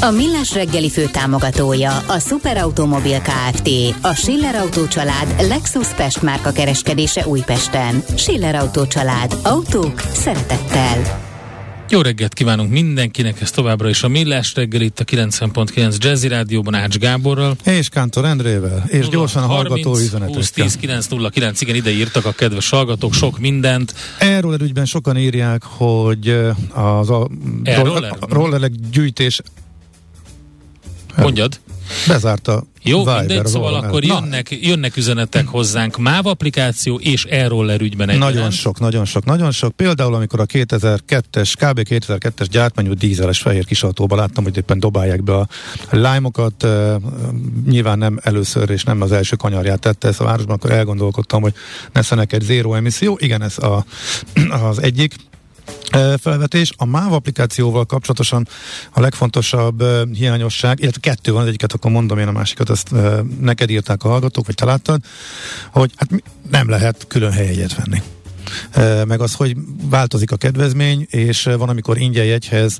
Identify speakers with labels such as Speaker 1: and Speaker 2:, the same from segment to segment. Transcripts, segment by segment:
Speaker 1: A Millás reggeli fő támogatója a Superautomobil KFT, a Schiller Auto család Lexus Pest márka kereskedése Újpesten. Schiller Auto család. Autók szeretettel.
Speaker 2: Jó reggelt kívánunk mindenkinek, ez továbbra is a Millás reggel itt a 90.9 Jazzy Rádióban Ács Gáborral.
Speaker 3: És Kántor Endrével, és 0, gyorsan a hallgató üzenetek.
Speaker 2: 20 10 909, igen, ide írtak a kedves hallgatók sok mindent.
Speaker 3: Erről ügyben sokan írják, hogy az a,
Speaker 2: roller,
Speaker 3: rollerek gyűjtés
Speaker 2: Mondjad.
Speaker 3: Bezárta
Speaker 2: Jó, Viber, mindegy, szóval akkor jönnek, jönnek üzenetek hozzánk MÁV applikáció és e-roller ügyben egy
Speaker 3: Nagyon sok, nagyon sok, nagyon sok. Például, amikor a 2002-es, kb. 2002-es gyártmányú dízeles fehér kisautóban láttam, hogy éppen dobálják be a lájmokat, nyilván nem először és nem az első kanyarját tette ezt a városban, akkor elgondolkodtam, hogy nesze neked zéró emisszió. Igen, ez a, az egyik felvetés. A MÁV applikációval kapcsolatosan a legfontosabb hiányosság, illetve kettő van, egyiket akkor mondom én a másikat, ezt neked írták a hallgatók, vagy te láttad, hogy hát nem lehet külön helyet venni meg az, hogy változik a kedvezmény, és van, amikor ingyen jegyhez,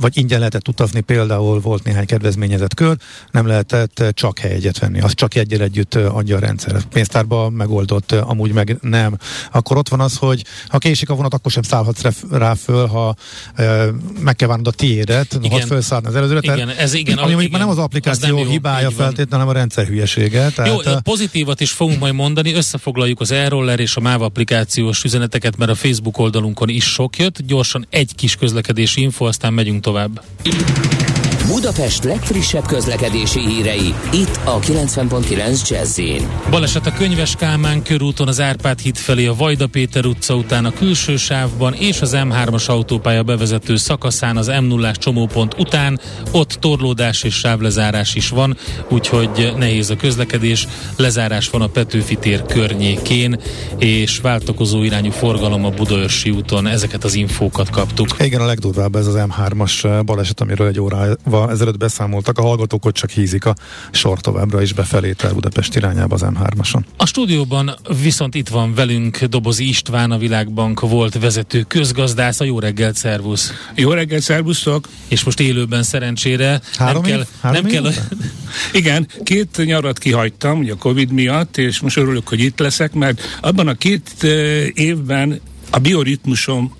Speaker 3: vagy ingyen lehetett utazni, például volt néhány kedvezményezett kör, nem lehetett csak helyegyet venni, az csak egyel együtt adja a rendszer. Pénztárba megoldott, amúgy meg nem. Akkor ott van az, hogy ha késik a vonat, akkor sem szállhatsz rá föl, ha meg kell várnod a tiédet, igen. ha felszállni az előzőre.
Speaker 2: Igen, ez igen.
Speaker 3: Ami
Speaker 2: igen,
Speaker 3: már nem az applikáció nem hibája feltétlenül, hanem a rendszer hülyesége.
Speaker 2: Tehát, jó, pozitívat is fogunk majd mondani, összefoglaljuk az e és a MÁV applikációs üzeneteket, mert a Facebook oldalunkon is sok jött. Gyorsan egy kis közlekedési info, aztán megyünk tovább.
Speaker 4: Budapest legfrissebb közlekedési hírei, itt a 90.9 jazz
Speaker 2: Baleset a Könyves Kálmán körúton az Árpád híd felé a Vajda Péter utca után a külső sávban és az M3-as autópálya bevezető szakaszán az m 0 csomópont után, ott torlódás és sávlezárás is van, úgyhogy nehéz a közlekedés, lezárás van a Petőfi tér környékén, és váltakozó irányú forgalom a Budaörsi úton, ezeket az infókat kaptuk.
Speaker 3: Igen, a legdurvább ez az M3-as baleset, amiről egy órával órával ezelőtt beszámoltak, a hallgatók hogy csak hízik a sor továbbra is befelé el Budapest irányába az M3-ason.
Speaker 2: A stúdióban viszont itt van velünk Dobozi István, a Világbank volt vezető közgazdász. A jó reggelt, szervusz!
Speaker 5: Jó reggelt, szervusztok!
Speaker 2: És most élőben szerencsére
Speaker 3: Három
Speaker 2: nem
Speaker 3: év?
Speaker 2: kell...
Speaker 3: Három
Speaker 2: nem
Speaker 3: év?
Speaker 2: kell
Speaker 5: Igen, két nyarat kihagytam, ugye a Covid miatt, és most örülök, hogy itt leszek, mert abban a két évben a bioritmusom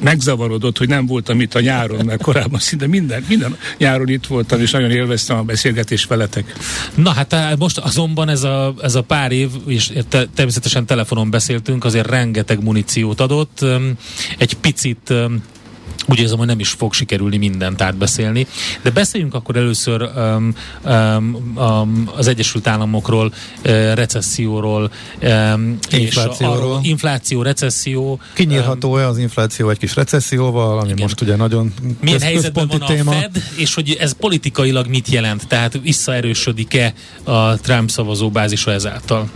Speaker 5: megzavarodott, hogy nem voltam itt a nyáron, mert korábban szinte minden, minden nyáron itt voltam, és nagyon élveztem a beszélgetést veletek.
Speaker 2: Na hát most azonban ez a, ez a pár év, és te, természetesen telefonon beszéltünk, azért rengeteg muníciót adott. Egy picit úgy érzem, hogy nem is fog sikerülni mindent átbeszélni. De beszéljünk akkor először um, um, um, az Egyesült Államokról, uh, recesszióról, um,
Speaker 3: inflációról.
Speaker 2: És arról, infláció, recesszió.
Speaker 3: Kinyírható-e az infláció egy kis recesszióval, ami igen. most ugye nagyon
Speaker 2: Milyen helyzetben van
Speaker 3: téma.
Speaker 2: a Fed, és hogy ez politikailag mit jelent? Tehát visszaerősödik-e a Trump szavazóbázisa ezáltal?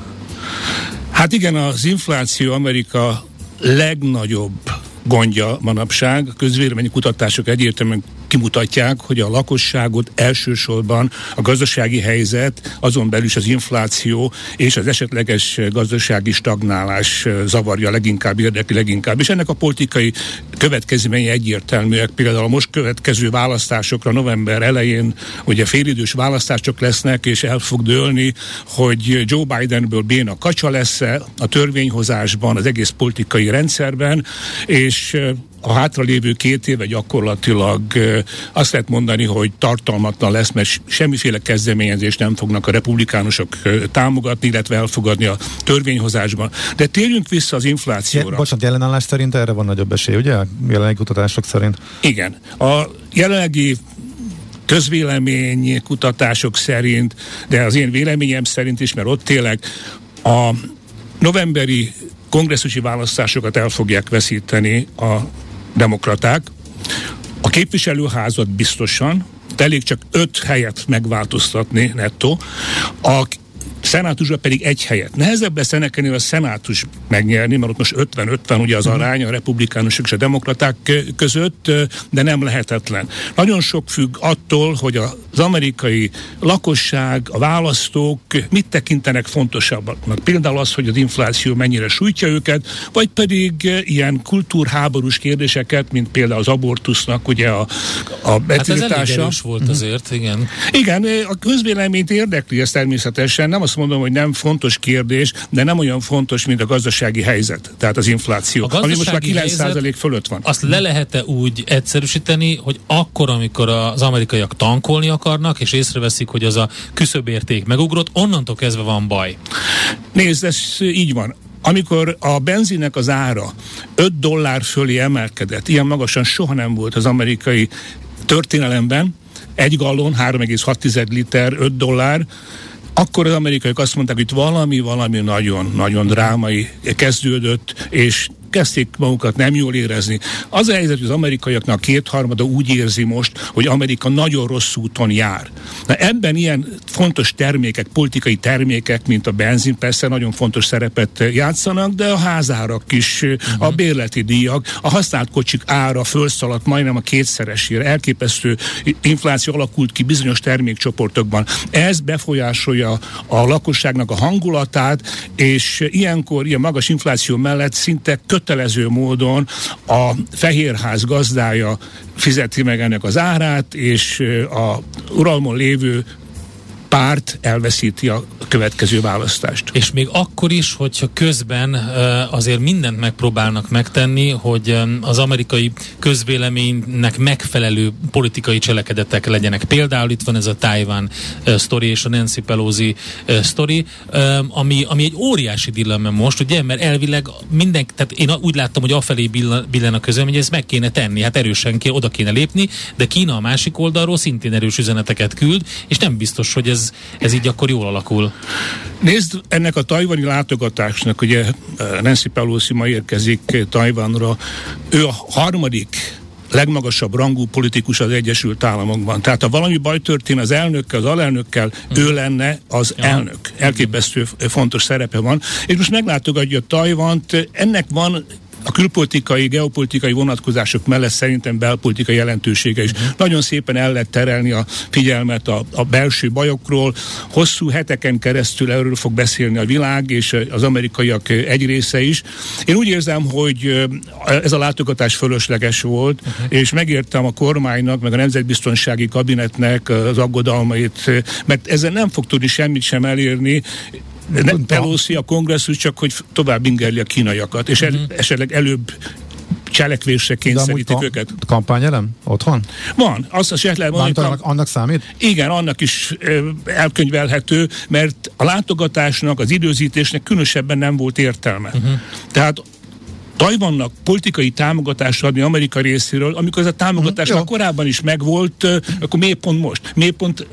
Speaker 5: Hát igen, az infláció Amerika legnagyobb gondja manapság. A közvéleményi kutatások egyértelműen kimutatják, hogy a lakosságot elsősorban a gazdasági helyzet, azon belül is az infláció és az esetleges gazdasági stagnálás zavarja leginkább, érdekli leginkább. És ennek a politikai következményei egyértelműek. Például a most következő választásokra november elején ugye félidős választások lesznek, és el fog dőlni, hogy Joe Bidenből béna kacsa lesz a törvényhozásban, az egész politikai rendszerben, és a hátralévő két éve gyakorlatilag azt lehet mondani, hogy tartalmatlan lesz, mert semmiféle kezdeményezést nem fognak a republikánusok támogatni, illetve elfogadni a törvényhozásban. De térjünk vissza az inflációra.
Speaker 3: Je, bocsánat, jelenállás szerint erre van nagyobb esély, ugye? Jelenlegi kutatások szerint.
Speaker 5: Igen. A jelenlegi közvélemény kutatások szerint, de az én véleményem szerint is, mert ott tényleg a novemberi kongresszusi választásokat el fogják veszíteni a demokraták. A képviselőházat biztosan, de elég csak öt helyet megváltoztatni nettó. A szenátusban pedig egy helyet. Nehezebb lesz ennek a szenátus megnyerni, mert ott most 50-50 ugye az mhm. arány a republikánusok és a demokraták között, de nem lehetetlen. Nagyon sok függ attól, hogy az amerikai lakosság, a választók mit tekintenek fontosabbnak. Például az, hogy az infláció mennyire sújtja őket, vagy pedig ilyen kultúrháborús kérdéseket, mint például az abortusznak ugye a, a betiltása. Hát ez elég
Speaker 2: volt azért, igen.
Speaker 5: Igen, a közvéleményt érdekli ez természetesen, nem azt mondom, hogy nem fontos kérdés, de nem olyan fontos, mint a gazdasági helyzet, tehát az infláció, a ami most már 9% fölött van.
Speaker 2: Azt le lehet-e úgy egyszerűsíteni, hogy akkor, amikor az amerikaiak tankolni akarnak, és észreveszik, hogy az a küszöbérték megugrott, onnantól kezdve van baj?
Speaker 5: Nézd, ez így van. Amikor a benzinnek az ára 5 dollár fölé emelkedett, ilyen magasan soha nem volt az amerikai történelemben, egy gallon, 3,6 liter, 5 dollár, akkor az amerikaiak azt mondták, hogy valami, valami nagyon, nagyon drámai kezdődött, és kezdték magukat nem jól érezni. Az a helyzet, hogy az amerikaiaknak kétharmada úgy érzi most, hogy Amerika nagyon rossz úton jár. Na ebben ilyen fontos termékek, politikai termékek, mint a benzin persze nagyon fontos szerepet játszanak, de a házárak is, uh-huh. a mhm. bérleti díjak, a használt kocsik ára felszaladt majdnem a kétszeresére. Elképesztő infláció alakult ki bizonyos termékcsoportokban. Ez befolyásolja a lakosságnak a hangulatát, és ilyenkor, ilyen magas infláció mellett szinte kö kötelező módon a Fehérház gazdája fizeti meg ennek az árát, és a uralmon lévő párt elveszíti a következő választást.
Speaker 2: És még akkor is, hogyha közben azért mindent megpróbálnak megtenni, hogy az amerikai közvéleménynek megfelelő politikai cselekedetek legyenek. Például itt van ez a Taiwan sztori és a Nancy Pelosi sztori, ami, ami egy óriási dilemma most, ugye, mert elvileg minden, tehát én úgy láttam, hogy afelé billen a közöm, hogy ezt meg kéne tenni, hát erősen kéne, oda kéne lépni, de Kína a másik oldalról szintén erős üzeneteket küld, és nem biztos, hogy ez ez, ez így akkor jól alakul.
Speaker 5: Nézd, ennek a tajvani látogatásnak, ugye eh, Nancy Pelosi ma érkezik Tajvanra, ő a harmadik legmagasabb rangú politikus az Egyesült Államokban. Tehát ha valami baj történt az elnökkel, az alelnökkel, hmm. ő lenne az ja. elnök. Elképesztő fontos szerepe van. És most meglátogatja Tajvant, ennek van a külpolitikai, geopolitikai vonatkozások mellett szerintem belpolitikai jelentősége is. Uh-huh. Nagyon szépen el lehet terelni a figyelmet a, a belső bajokról. Hosszú heteken keresztül erről fog beszélni a világ, és az amerikaiak egy része is. Én úgy érzem, hogy ez a látogatás fölösleges volt, uh-huh. és megértem a kormánynak, meg a Nemzetbiztonsági Kabinetnek az aggodalmait, mert ezzel nem fog tudni semmit sem elérni, ne, Pelosi a kongresszus csak, hogy tovább ingerli a kínaiakat, és el, uh-huh. esetleg előbb cselekvésre kényszerítik
Speaker 3: De
Speaker 5: őket.
Speaker 3: Kampányelem? Otthon?
Speaker 5: Van. Azt az lehet mondani,
Speaker 3: annak, annak számít?
Speaker 5: Igen, annak is elkönyvelhető, mert a látogatásnak, az időzítésnek különösebben nem volt értelme. Uh-huh. Tehát Tajvannak politikai támogatást adni Amerika részéről, amikor ez a támogatás mm, korábban is megvolt, akkor miért pont most? Miért pont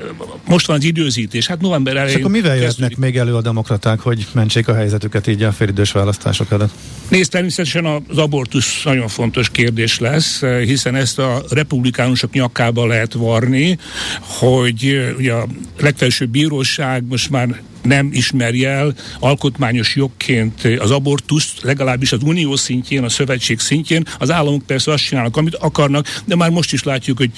Speaker 5: most van az időzítés? Hát november elején. És
Speaker 3: akkor mivel jöhetnek még elő a demokraták, hogy mentsék a helyzetüket így a félidős választások előtt?
Speaker 5: Nézd, természetesen az abortusz nagyon fontos kérdés lesz, hiszen ezt a republikánusok nyakába lehet varni, hogy ugye a legfelsőbb bíróság most már nem ismeri el alkotmányos jogként az abortuszt, legalábbis az unió szintjén, a szövetség szintjén. Az államok persze azt csinálnak, amit akarnak, de már most is látjuk, hogy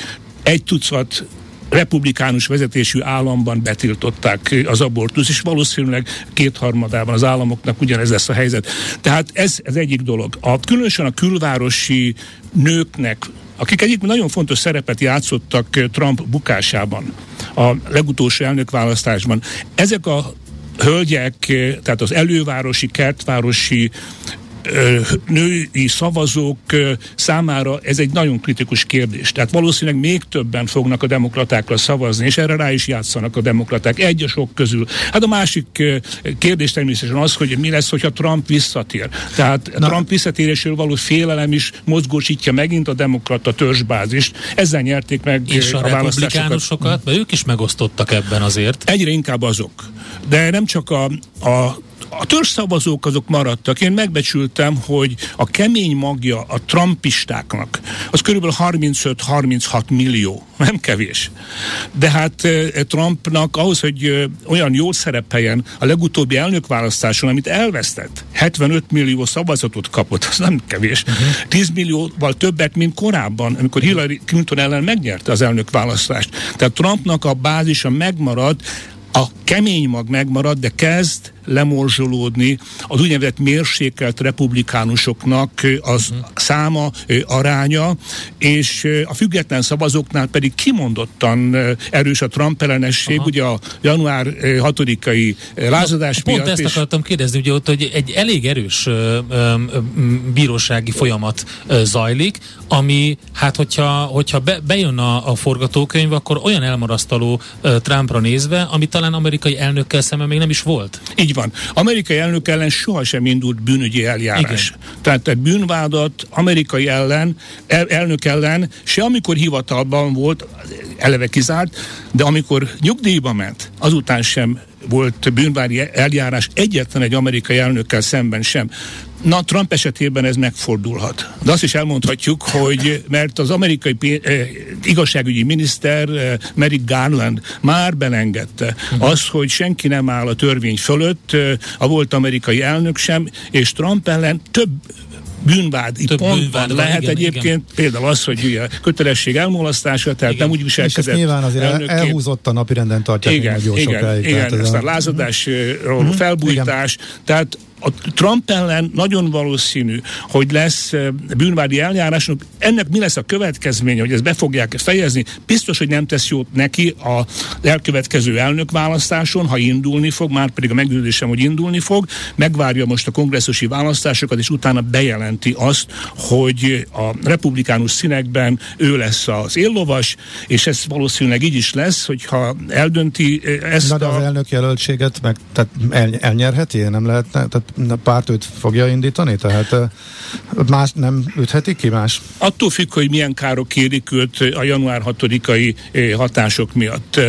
Speaker 5: egy tucat republikánus vezetésű államban betiltották az abortusz, és valószínűleg kétharmadában az államoknak ugyanez lesz a helyzet. Tehát ez, ez egyik dolog. A, különösen a külvárosi nőknek akik egyébként nagyon fontos szerepet játszottak Trump bukásában, a legutolsó elnökválasztásban. Ezek a hölgyek, tehát az elővárosi, kertvárosi női szavazók számára ez egy nagyon kritikus kérdés. Tehát valószínűleg még többen fognak a demokratákra szavazni, és erre rá is játszanak a demokraták egy a sok közül. Hát a másik kérdés természetesen az, hogy mi lesz, hogyha Trump visszatér. Tehát Na. Trump visszatérésről való félelem is mozgósítja megint a demokrata törzsbázist. Ezzel nyerték meg
Speaker 2: és a, a republikánusokat, mert ők is megosztottak ebben azért.
Speaker 5: Egyre inkább azok. De nem csak a, a a törzszavazók azok maradtak. Én megbecsültem, hogy a kemény magja a trumpistáknak az körülbelül 35-36 millió. Nem kevés. De hát Trumpnak ahhoz, hogy olyan jól szerepeljen a legutóbbi elnökválasztáson, amit elvesztett, 75 millió szavazatot kapott, az nem kevés. Uh-huh. 10 millióval többet, mint korábban, amikor Hillary Clinton ellen megnyerte az elnökválasztást. Tehát Trumpnak a bázisa megmarad, a kemény mag megmarad, de kezd lemorzsolódni az úgynevezett mérsékelt republikánusoknak az uh-huh. száma, aránya, és a független szavazóknál pedig kimondottan erős a Trump ellenesség, Aha. ugye a január 6-ai lázadás
Speaker 2: Na, miatt. Pont ezt és... akartam kérdezni, ugye ott, hogy egy elég erős ö, ö, bírósági folyamat ö, zajlik, ami, hát hogyha, hogyha be, bejön a, a forgatókönyv, akkor olyan elmarasztaló ö, Trumpra nézve, ami talán amerikai elnökkel szemben még nem is volt.
Speaker 5: Így van. Amerikai elnök ellen sohasem indult bűnügyi eljárás. Igen. Tehát egy bűnvádat amerikai ellen, el, elnök ellen, se amikor hivatalban volt, eleve kizárt, de amikor nyugdíjba ment, azután sem volt bűnvári eljárás egyetlen egy amerikai elnökkel szemben sem. Na, Trump esetében ez megfordulhat. De azt is elmondhatjuk, hogy mert az amerikai eh, igazságügyi miniszter eh, Merrick Garland már belengedte uh-huh. azt, hogy senki nem áll a törvény fölött, eh, a volt amerikai elnök sem, és Trump ellen több bűnvád itt Több pontban bűnvád lehet igen, egyébként igen. például az, hogy ugye kötelesség elmulasztása, tehát igen. nem úgy viselkedett. És
Speaker 3: nyilván azért elnökként. elhúzott a napirenden tartják
Speaker 5: igen, igen, sokáig. Igen, igen, aztán a... lázadásról uh-huh. felbújtás, igen. tehát a Trump ellen nagyon valószínű, hogy lesz eh, bűnvádi eljárás, ennek mi lesz a következménye, hogy ezt be fogják fejezni, biztos, hogy nem tesz jót neki a elkövetkező elnökválasztáson, ha indulni fog, már pedig a meggyőződésem, hogy indulni fog, megvárja most a kongresszusi választásokat, és utána bejelenti azt, hogy a republikánus színekben ő lesz az éllovas, és ez valószínűleg így is lesz, hogyha eldönti eh, ezt
Speaker 3: Na, de a... az elnök jelöltséget meg tehát el, elnyerheti, nem lehetne? Tehát párt őt fogja indítani? Tehát más nem üthetik ki más?
Speaker 5: Attól függ, hogy milyen károk érik őt a január 6-ai hatások miatt.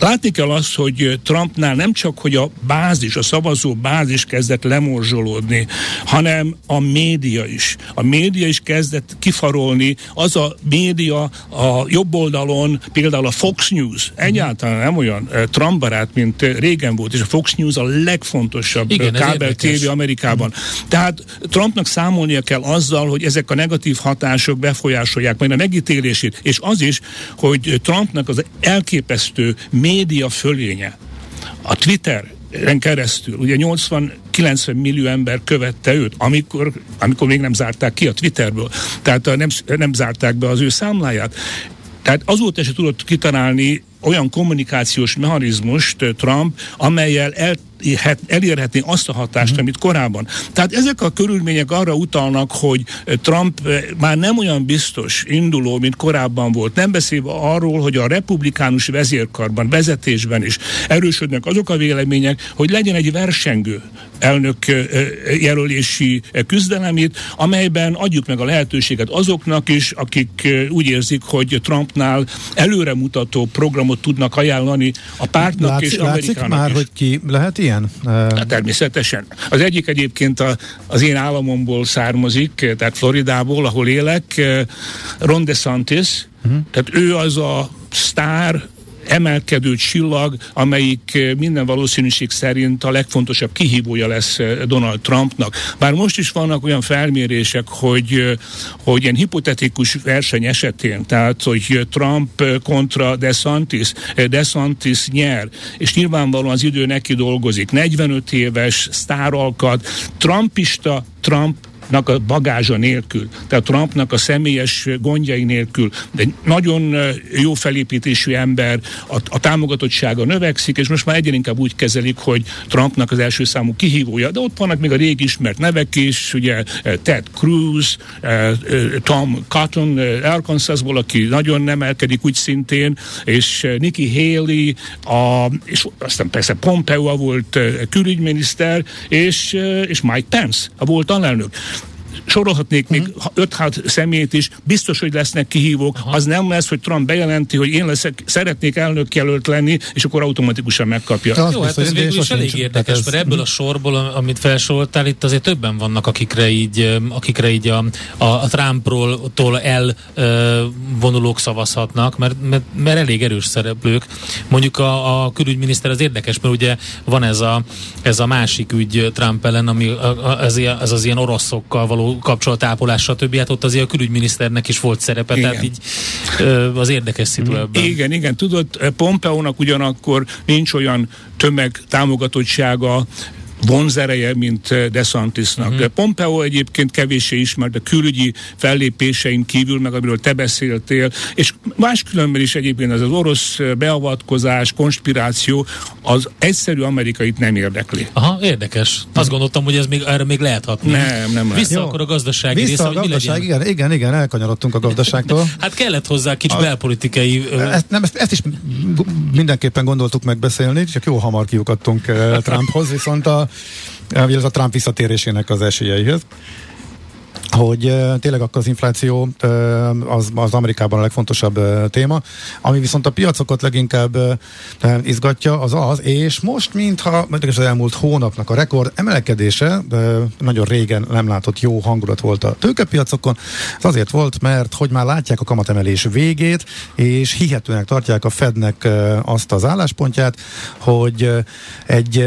Speaker 5: Látni kell azt, hogy Trumpnál nem csak, hogy a bázis, a szavazó bázis kezdett lemorzsolódni, hanem a média is. A média is kezdett kifarolni. Az a média a jobb oldalon, például a Fox News, egyáltalán nem olyan Trump barát, mint régen volt, és a Fox News a legfontosabb Igen, kábel tévé Amerikában. Tehát Trumpnak számolnia kell azzal, hogy ezek a negatív hatások befolyásolják majd a megítélését, és az is, hogy Trumpnak az elképesztő média fölénye, a Twitter keresztül, ugye 80-90 millió ember követte őt, amikor, amikor még nem zárták ki a Twitterből, tehát nem, nem zárták be az ő számláját. Tehát azóta se tudott kitalálni olyan kommunikációs mechanizmust Trump, amelyel el elérhetni azt a hatást, uh-huh. amit korábban. Tehát ezek a körülmények arra utalnak, hogy Trump már nem olyan biztos induló, mint korábban volt. Nem beszélve arról, hogy a republikánus vezérkarban, vezetésben is erősödnek azok a vélemények, hogy legyen egy versengő elnök jelölési küzdelemét, amelyben adjuk meg a lehetőséget azoknak is, akik úgy érzik, hogy Trumpnál előremutató programot tudnak ajánlani a pártnak Látsz, és Amerikának
Speaker 3: már,
Speaker 5: is.
Speaker 3: hogy ki lehet ilyen?
Speaker 5: Hát természetesen. Az egyik egyébként a, az én államomból származik, tehát Floridából, ahol élek, Ron DeSantis, uh-huh. tehát ő az a sztár, emelkedő csillag, amelyik eh, minden valószínűség szerint a legfontosabb kihívója lesz eh, Donald Trumpnak. Bár most is vannak olyan felmérések, hogy, eh, hogy ilyen hipotetikus verseny esetén, tehát hogy Trump kontra DeSantis, DeSantis nyer, és nyilvánvalóan az idő neki dolgozik. 45 éves sztáralkat, Trumpista, Trump Trumpnak a bagázsa nélkül, tehát Trumpnak a személyes gondjai nélkül, de nagyon jó felépítésű ember, a, a támogatottsága növekszik, és most már egyre inkább úgy kezelik, hogy Trumpnak az első számú kihívója, de ott vannak még a régi ismert nevek is, ugye Ted Cruz, Tom Cotton Arkansasból, aki nagyon emelkedik úgy szintén, és Nikki Haley, a, és aztán persze Pompeo volt külügyminiszter, és, és Mike Pence, a volt alelnök. Sorolhatnék még uh-huh. Mhm. 5-6 személyt is, biztos, hogy lesznek kihívók. Aha. Az nem lesz, hogy Trump bejelenti, hogy én leszek, szeretnék elnökjelölt lenni, és akkor automatikusan megkapja.
Speaker 2: Ja, Jó, hát ez végül is elég érdekes, ez... mert ebből a sorból, amit felsoroltál, itt azért többen vannak, akikre így, akikre így a, a, a Trumpról elvonulók szavazhatnak, mert, mert, mert elég erős szereplők. Mondjuk a, a külügyminiszter az érdekes, mert ugye van ez a, ez a másik ügy Trump ellen, ami ez, ez az ilyen oroszokkal való kapcsolatápolás, stb. Hát ott azért a külügyminiszternek is volt szerepe, igen. tehát így az érdekes szitu ebben.
Speaker 5: Igen, igen, tudod, Pompeónak ugyanakkor nincs olyan tömeg támogatottsága, vonzereje, mint eh, DeSantisnak. Uh-huh. Pompeo egyébként kevéssé ismert a külügyi fellépésein kívül, meg amiről te beszéltél, és máskülönben is egyébként az, az orosz eh, beavatkozás, konspiráció, az egyszerű amerikait nem érdekli.
Speaker 2: Aha, érdekes. Azt gondoltam, hogy ez még, erre még lehet hatni.
Speaker 5: Nem, nem lehet.
Speaker 2: Vissza Jó. akkor a gazdasági
Speaker 3: Vissza
Speaker 2: része,
Speaker 3: a gazdaság, igen, igen, igen, elkanyarodtunk a gazdaságtól.
Speaker 2: hát kellett hozzá kicsi a, belpolitikai...
Speaker 3: Ezt, nem, ezt, ezt, is mindenképpen gondoltuk megbeszélni, csak jó hamar kiukadtunk Trumphoz, viszont a, ez a Trump visszatérésének az esélyeihez hogy tényleg akkor az infláció az, az Amerikában a legfontosabb téma, ami viszont a piacokat leginkább izgatja, az az, és most mintha az elmúlt hónapnak a rekord emelkedése, nagyon régen nem látott jó hangulat volt a tőkepiacokon, ez azért volt, mert hogy már látják a kamatemelés végét, és hihetőnek tartják a Fednek azt az álláspontját, hogy egy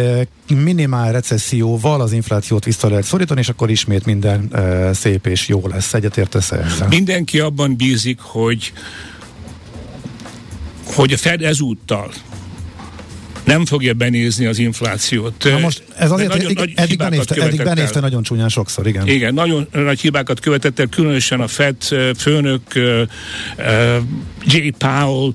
Speaker 3: minimál recesszióval az inflációt vissza lehet szorítani, és akkor ismét minden uh, szép és jó lesz. Egyetértesz ezzel?
Speaker 5: Mindenki abban bízik, hogy hogy a Fed ezúttal nem fogja benézni az inflációt.
Speaker 3: Na most ez azért, nagyon eddig, nagy eddig, benézte, eddig benézte nagyon csúnyán sokszor, igen.
Speaker 5: Igen, nagyon nagy hibákat követett el, különösen a Fed főnök uh, uh, J. Powell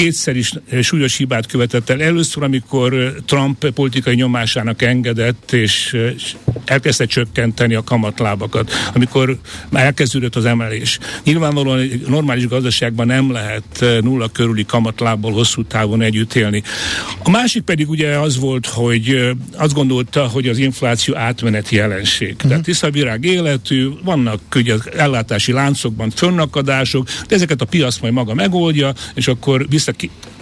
Speaker 5: kétszer is súlyos hibát követett el. Először, amikor Trump politikai nyomásának engedett, és elkezdte csökkenteni a kamatlábakat, amikor már elkezdődött az emelés. Nyilvánvalóan egy normális gazdaságban nem lehet nulla körüli kamatlából hosszú távon együtt élni. A másik pedig ugye az volt, hogy azt gondolta, hogy az infláció átmeneti jelenség. Uh-huh. Tehát tiszavirág életű, vannak ugye ellátási láncokban fönnakadások, de ezeket a piac majd maga megoldja, és akkor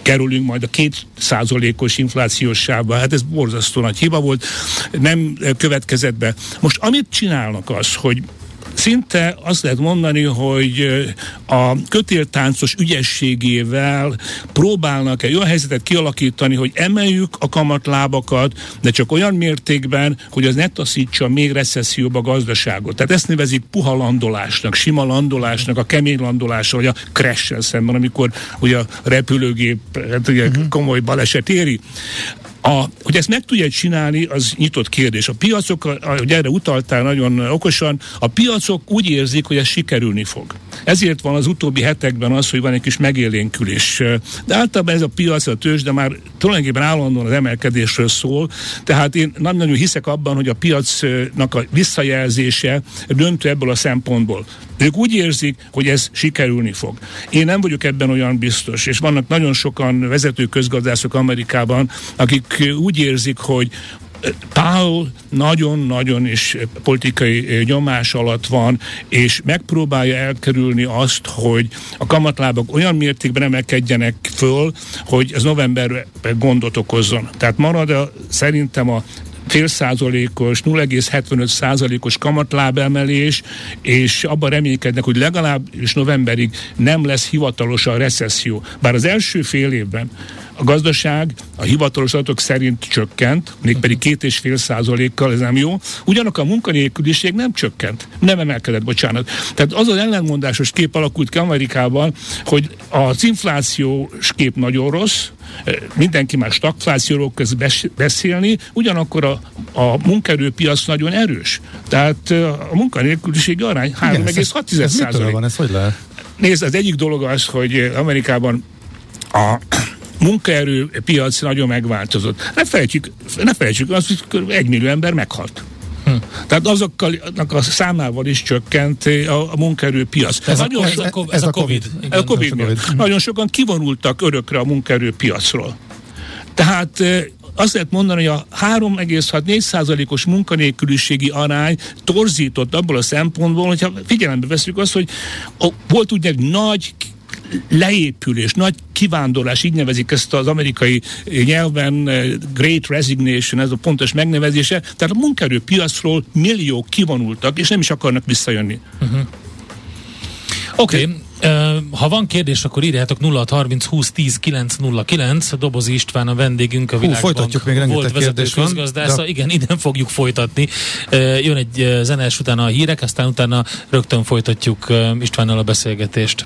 Speaker 5: visszakerülünk majd a két százalékos inflációs sávba. Hát ez borzasztó nagy hiba volt, nem következett be. Most amit csinálnak az, hogy szinte azt lehet mondani, hogy a kötéltáncos ügyességével próbálnak egy olyan helyzetet kialakítani, hogy emeljük a kamatlábakat, de csak olyan mértékben, hogy az ne taszítsa még recesszióba a gazdaságot. Tehát ezt nevezik puha landolásnak, sima landolásnak, a kemény landolásra, vagy a crash szemben, amikor ugye a repülőgép hát ugye uh-huh. komoly baleset éri. A, hogy ezt meg tudja csinálni, az nyitott kérdés. A piacok, ahogy erre utaltál nagyon okosan, a piacok úgy érzik, hogy ez sikerülni fog. Ezért van az utóbbi hetekben az, hogy van egy kis megélénkülés. De általában ez a piac, a tőzs, de már tulajdonképpen állandóan az emelkedésről szól. Tehát én nem nagyon hiszek abban, hogy a piacnak a visszajelzése döntő ebből a szempontból. Ők úgy érzik, hogy ez sikerülni fog. Én nem vagyok ebben olyan biztos, és vannak nagyon sokan vezető közgazdászok Amerikában, akik úgy érzik, hogy Powell nagyon-nagyon is politikai nyomás alatt van, és megpróbálja elkerülni azt, hogy a kamatlábak olyan mértékben emelkedjenek föl, hogy ez novemberben gondot okozzon. Tehát marad a, szerintem a fél százalékos, 0,75 százalékos kamatlábemelés, és abban reménykednek, hogy legalább és novemberig nem lesz hivatalosan recesszió. Bár az első fél évben a gazdaság a hivatalos adatok szerint csökkent, mégpedig két és fél százalékkal, ez nem jó. Ugyanakkor a munkanélküliség nem csökkent, nem emelkedett, bocsánat. Tehát az az ellenmondásos kép alakult ki Amerikában, hogy az inflációs kép nagyon rossz, mindenki már stagflációról kezd beszélni, ugyanakkor a, a munkaerőpiac nagyon erős. Tehát a munkanélküliségi arány 3,6
Speaker 3: százalék. van, ez hogy lehet?
Speaker 5: Nézd, az egyik dolog az, hogy Amerikában a munkaerőpiac nagyon megváltozott. Ne felejtsük, ne felejtsük azt, hogy egy millió ember meghalt. Hm. Tehát azokkal a számával is csökkent a, a munkaerőpiac.
Speaker 2: Ez, nagyon a, ez, ez, ez a COVID.
Speaker 5: Igen, a COVID, COVID. Nagyon sokan kivonultak örökre a munkaerőpiacról. Tehát azt lehet mondani, hogy a 3,6-4%-os munkanélküliségi arány torzított abból a szempontból, hogyha figyelembe veszük azt, hogy volt ugye egy nagy leépülés, nagy kivándorlás, így nevezik ezt az amerikai nyelven, eh, Great Resignation, ez a pontos megnevezése, tehát a munkaerőpiacról milliók kivonultak, és nem is akarnak visszajönni. Uh-huh.
Speaker 2: Oké, okay. Uh, ha van kérdés, akkor írjátok 0630 20 10 909. Dobozi István a vendégünk, a Hú,
Speaker 3: folytatjuk még
Speaker 2: volt vezető közgazdásza. De... Igen, innen fogjuk folytatni. Uh, jön egy zenes utána a hírek, aztán utána rögtön folytatjuk Istvánnal a beszélgetést.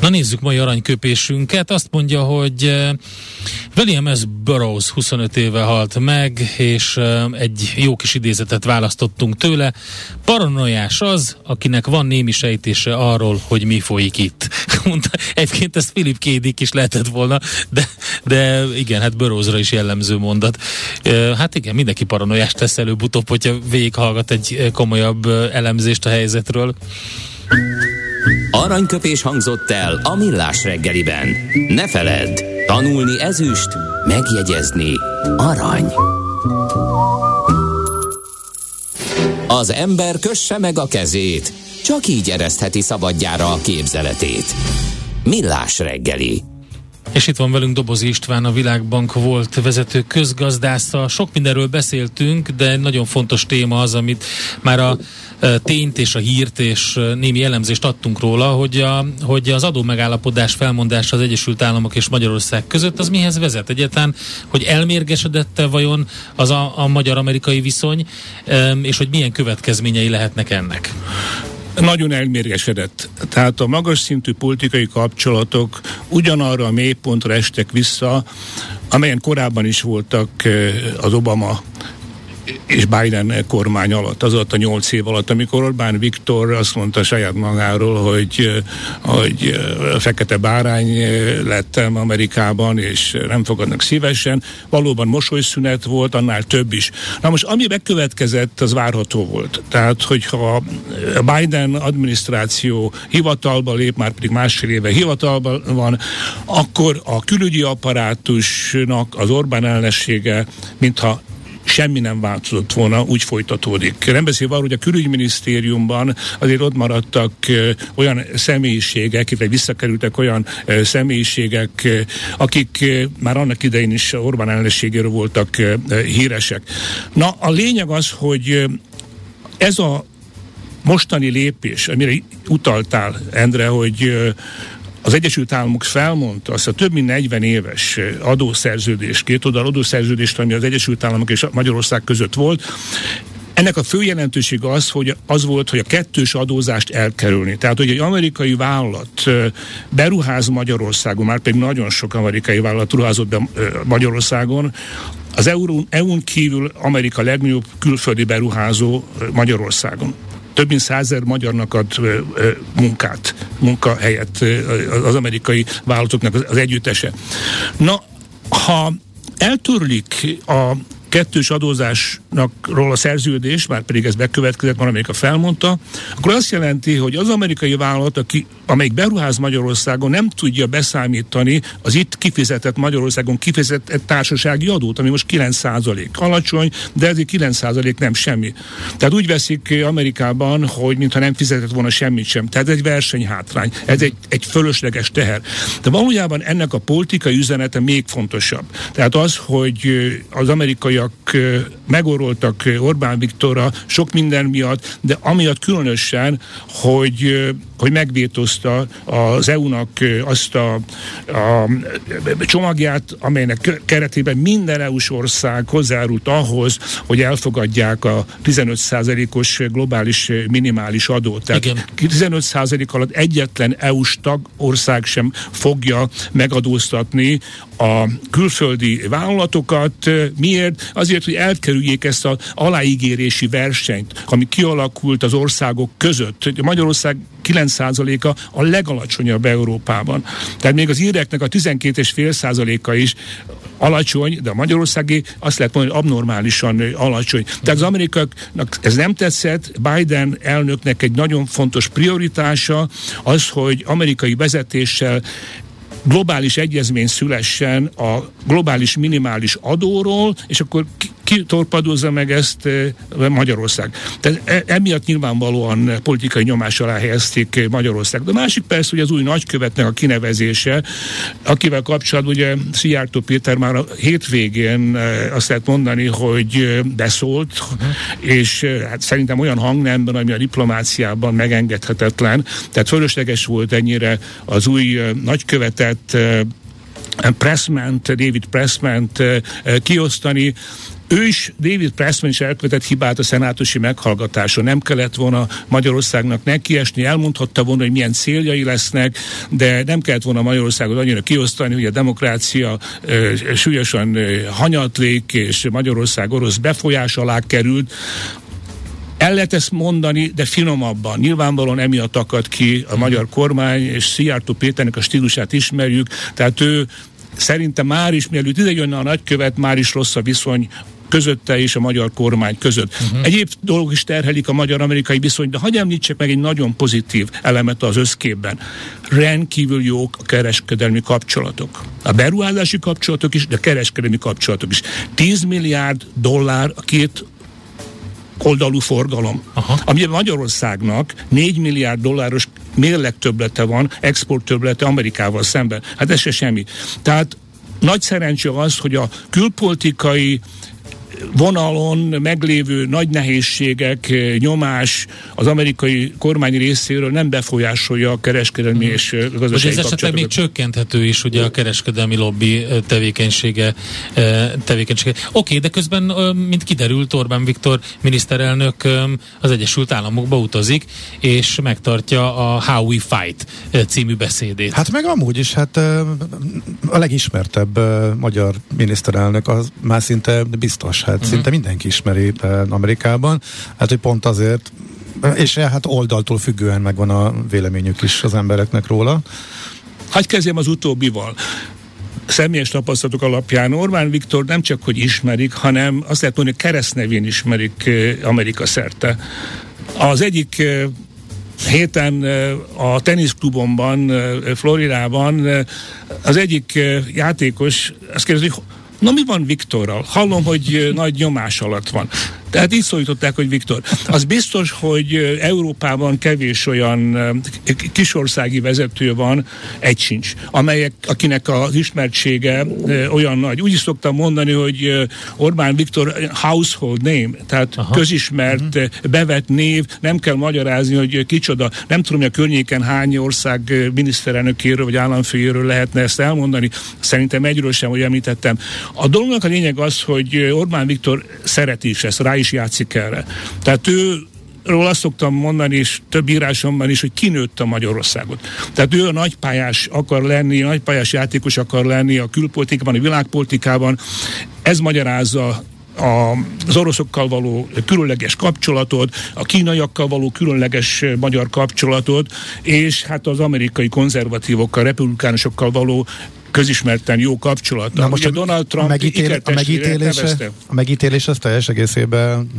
Speaker 2: Na nézzük mai aranyköpésünket. Azt mondja, hogy eh, William S. Burroughs 25 éve halt meg, és eh, egy jó kis idézetet választottunk tőle. Paranoiás az, akinek van némi sejtése arról, hogy mi folyik itt. Egyébként ezt Philip Kédik is lehetett volna, de, de igen, hát Burroughsra is jellemző mondat. Eh, hát igen, mindenki paranoiás tesz előbb-utóbb, hogyha végighallgat egy komolyabb elemzést a helyzetről.
Speaker 4: Aranyköpés hangzott el a millás reggeliben. Ne feledd, tanulni ezüst, megjegyezni arany. Az ember kösse meg a kezét, csak így eresztheti szabadjára a képzeletét. Millás reggeli.
Speaker 2: És itt van velünk Dobozi István, a Világbank volt vezető közgazdásza. Sok mindenről beszéltünk, de nagyon fontos téma az, amit már a tényt és a hírt és némi elemzést adtunk róla, hogy, a, hogy az adó megállapodás felmondása az Egyesült Államok és Magyarország között az mihez vezet egyáltalán, hogy elmérgesedette vajon az a, a magyar-amerikai viszony, és hogy milyen következményei lehetnek ennek?
Speaker 5: Nagyon elmérgesedett. Tehát a magas szintű politikai kapcsolatok ugyanarra a mélypontra estek vissza, amelyen korábban is voltak az Obama és Biden kormány alatt, az alatt a nyolc év alatt, amikor Orbán Viktor azt mondta saját magáról, hogy, hogy fekete bárány lettem Amerikában, és nem fogadnak szívesen. Valóban mosolyszünet volt, annál több is. Na most, ami bekövetkezett, az várható volt. Tehát, hogyha a Biden adminisztráció hivatalba lép, már pedig másfél éve hivatalban van, akkor a külügyi apparátusnak az Orbán ellensége, mintha semmi nem változott volna, úgy folytatódik. Nem beszélve arról, hogy a külügyminisztériumban azért ott maradtak olyan személyiségek, illetve visszakerültek olyan személyiségek, akik már annak idején is Orbán ellenségéről voltak híresek. Na, a lényeg az, hogy ez a mostani lépés, amire utaltál, Endre, hogy az Egyesült Államok felmondta azt a több mint 40 éves adószerződést, két oldal adószerződést, ami az Egyesült Államok és Magyarország között volt, ennek a fő jelentősége az, hogy az volt, hogy a kettős adózást elkerülni. Tehát, hogy egy amerikai vállalat beruház Magyarországon, már pedig nagyon sok amerikai vállalat ruházott be Magyarországon, az EU-n kívül Amerika legnagyobb külföldi beruházó Magyarországon több mint százer magyarnak ad munkát, munkahelyet az amerikai vállalatoknak az együttese. Na, ha eltörlik a kettős adózásnakról a szerződés, már pedig ez bekövetkezett, már Amerika felmondta, akkor azt jelenti, hogy az amerikai vállalat, aki, amelyik beruház Magyarországon, nem tudja beszámítani az itt kifizetett Magyarországon kifizetett társasági adót, ami most 9 alacsony, de ezért 9 nem semmi. Tehát úgy veszik Amerikában, hogy mintha nem fizetett volna semmit sem. Tehát ez egy versenyhátrány, ez egy, egy fölösleges teher. De valójában ennek a politikai üzenete még fontosabb. Tehát az, hogy az amerikai amerikaiak megoroltak Orbán Viktorra sok minden miatt, de amiatt különösen, hogy hogy megvétózta az EU-nak azt a, a csomagját, amelynek keretében minden EU-s ország hozzárult ahhoz, hogy elfogadják a 15%-os globális minimális adót. Tehát Igen. 15% alatt egyetlen EU-s tagország sem fogja megadóztatni a külföldi vállalatokat. Miért? Azért, hogy elkerüljék ezt az aláígérési versenyt, ami kialakult az országok között. Magyarország 9%-a a legalacsonyabb Európában. Tehát még az íreknek a 12,5%-a is alacsony, de a magyarországi azt lehet mondani, hogy abnormálisan alacsony. Tehát az amerikaiaknak ez nem tetszett, Biden elnöknek egy nagyon fontos prioritása az, hogy amerikai vezetéssel globális egyezmény szülessen a globális minimális adóról, és akkor kitorpadozza meg ezt Magyarország. Tehát e, emiatt nyilvánvalóan politikai nyomás alá helyezték Magyarország. De a másik persze, hogy az új nagykövetnek a kinevezése, akivel kapcsolatban ugye Szijjártó Péter már a hétvégén azt lehet mondani, hogy beszólt, és hát szerintem olyan hangnemben, ami a diplomáciában megengedhetetlen. Tehát fölösleges volt ennyire az új nagykövetet Pressment, David Pressment kiosztani, ő is, David Pressman is elkövetett hibát a szenátusi meghallgatáson. Nem kellett volna Magyarországnak nekiesni, elmondhatta volna, hogy milyen céljai lesznek, de nem kellett volna Magyarországot annyira kiosztani, hogy a demokrácia e, súlyosan e, hanyatlék, és Magyarország orosz befolyás alá került. El lehet ezt mondani, de finomabban. Nyilvánvalóan emiatt akad ki a magyar kormány, és Szijjártó Péternek a stílusát ismerjük, tehát ő szerintem már is, mielőtt ide jönne a nagykövet, már is rossz a viszony közötte és a magyar kormány között. Uh-huh. Egyéb dolgok is terhelik a magyar-amerikai viszonyt, de hagyj említsek meg egy nagyon pozitív elemet az összképben. Rendkívül jók a kereskedelmi kapcsolatok. A beruházási kapcsolatok is, de a kereskedelmi kapcsolatok is. 10 milliárd dollár a két oldalú forgalom. Aha. Ami Magyarországnak 4 milliárd dolláros mérleg töblete van, export töblete Amerikával szemben. Hát ez se semmi. Tehát nagy szerencse az, hogy a külpolitikai vonalon meglévő nagy nehézségek, nyomás az amerikai kormány részéről nem befolyásolja a kereskedelmi mm. és gazdasági
Speaker 2: ez esetleg még csökkenthető is ugye a kereskedelmi lobby tevékenysége. tevékenysége. Oké, de közben, mint kiderült, Orbán Viktor miniszterelnök az Egyesült Államokba utazik, és megtartja a How We Fight című beszédét.
Speaker 3: Hát meg amúgy is, hát a legismertebb magyar miniszterelnök az már szinte biztos hát uh-huh. szinte mindenki ismeri eh, Amerikában, hát hogy pont azért, és eh, hát oldaltól függően megvan a véleményük is az embereknek róla.
Speaker 5: Hagy kezdjem az utóbbival személyes tapasztalatok alapján Orbán Viktor nem csak hogy ismerik, hanem azt lehet mondani, hogy keresztnevén ismerik eh, Amerika szerte. Az egyik héten a teniszklubomban, Floridában az egyik játékos azt kérdezi, hogy Na mi van Viktorral? Hallom, hogy nagy nyomás alatt van. Tehát így szólították, hogy Viktor. Az biztos, hogy Európában kevés olyan kisországi vezető van, egy sincs, amelyek, akinek az ismertsége olyan nagy. Úgy is szoktam mondani, hogy Orbán Viktor household name, tehát Aha. közismert, uh-huh. bevett név, nem kell magyarázni, hogy kicsoda. Nem tudom, hogy a környéken hány ország miniszterelnökéről vagy államfőjéről lehetne ezt elmondani. Szerintem egyről sem, hogy említettem. A dolognak a lényeg az, hogy Orbán Viktor szereti is ezt, rá is játszik erre. Tehát ő Róla azt szoktam mondani, és több írásomban is, hogy kinőtt a Magyarországot. Tehát ő a nagypályás akar lenni, nagypályás játékos akar lenni a külpolitikában, a világpolitikában. Ez magyarázza a, az oroszokkal való különleges kapcsolatot, a kínaiakkal való különleges magyar kapcsolatot, és hát az amerikai konzervatívokkal, republikánusokkal való közismerten jó kapcsolat. Na most a Donald Trump a, megítél, a, megítélése,
Speaker 3: a megítélés az teljes egészében